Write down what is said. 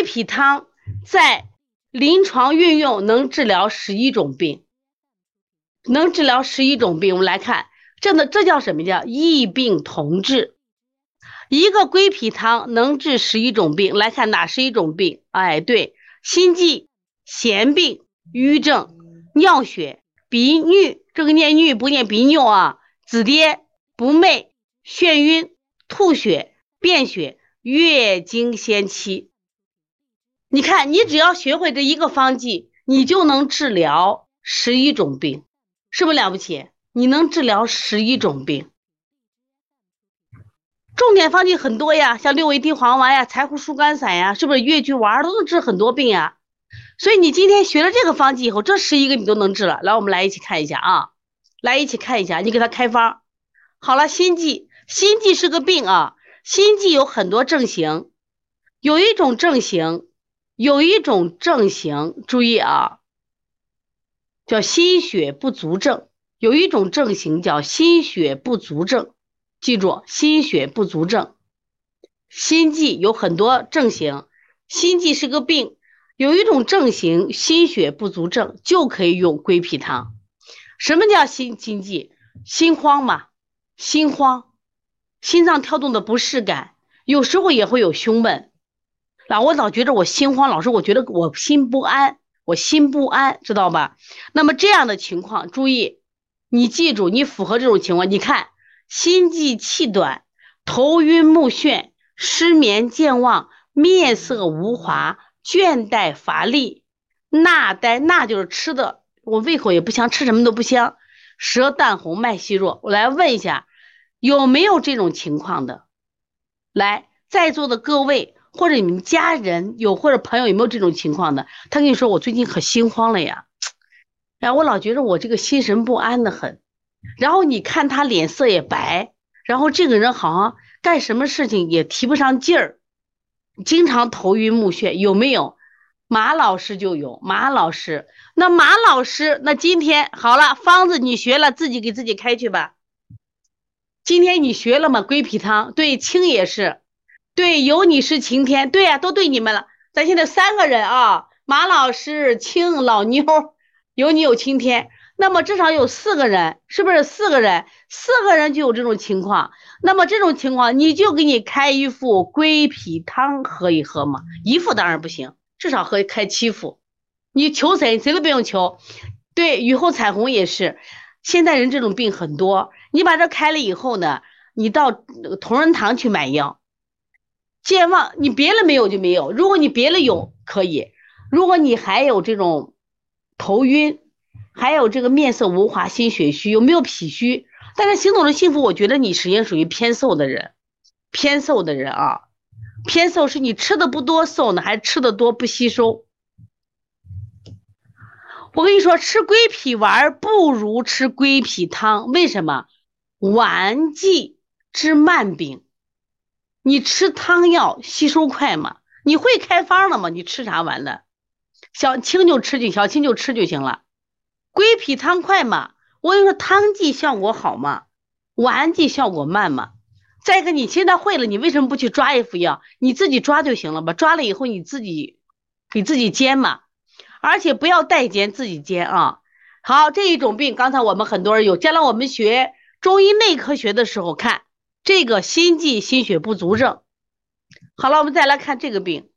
归脾汤在临床运用能治疗十一种病，能治疗十一种病。我们来看，这的这叫什么叫异病同治？一个归脾汤能治十一种病。来看哪十一种病？哎，对，心悸、痫病、瘀症、尿血、鼻衄，这个念衄不念鼻衄啊，紫癜、不寐、眩晕、吐血、便血、月经先期。你看，你只要学会这一个方剂，你就能治疗十一种病，是不是了不起？你能治疗十一种病。重点方剂很多呀，像六味地黄丸呀、柴胡疏肝散呀，是不是越剧丸都能治很多病呀？所以你今天学了这个方剂以后，这十一个你都能治了。来，我们来一起看一下啊，来一起看一下，你给他开方。好了，心悸，心悸是个病啊，心悸有很多症型，有一种症型，有一种症型，注意啊，叫心血不足症，有一种症型叫心血不足症。记住，心血不足症，心悸有很多症型，心悸是个病，有一种症型心血不足症就可以用归脾汤。什么叫心心悸？心慌嘛，心慌，心脏跳动的不适感，有时候也会有胸闷。那我老觉得我心慌，老师我觉得我心不安，我心不安，知道吧？那么这样的情况，注意，你记住，你符合这种情况，你看。心悸气短，头晕目眩，失眠健忘，面色无华，倦怠乏力，纳呆纳就是吃的，我胃口也不香，吃什么都不香，舌淡红，脉细弱。我来问一下，有没有这种情况的？来，在座的各位或者你们家人有或者朋友有没有这种情况的？他跟你说我最近可心慌了呀，然后，我老觉得我这个心神不安的很。然后你看他脸色也白，然后这个人好像干什么事情也提不上劲儿，经常头晕目眩，有没有？马老师就有，马老师，那马老师，那今天好了，方子你学了，自己给自己开去吧。今天你学了吗？归脾汤，对，清也是，对，有你是晴天，对呀，都对你们了。咱现在三个人啊，马老师、青老妞，有你有晴天。那么至少有四个人，是不是四个人？四个人就有这种情况。那么这种情况，你就给你开一副归脾汤喝一喝嘛。一副当然不行，至少喝开七副。你求谁，谁都不用求。对，雨后彩虹也是。现在人这种病很多，你把这开了以后呢，你到同仁堂去买药。健忘，你别的没有就没有。如果你别的有可以，如果你还有这种头晕。还有这个面色无华、心血虚，有没有脾虚？但是行走的幸福，我觉得你实际上属于偏瘦的人，偏瘦的人啊，偏瘦是你吃的不多瘦呢，还是吃的多不吸收？我跟你说，吃归脾丸不如吃归脾汤，为什么？丸剂治慢病，你吃汤药吸收快嘛？你会开方了吗？你吃啥丸的？小青就吃就小青就吃就行了。归脾汤快嘛？我跟你说，汤剂效果好嘛？丸剂效果慢嘛？再一个，你现在会了，你为什么不去抓一副药？你自己抓就行了吧？抓了以后你自己给自己煎嘛，而且不要代煎，自己煎啊。好，这一种病，刚才我们很多人有，将来我们学中医内科学的时候看这个心悸心血不足症。好了，我们再来看这个病，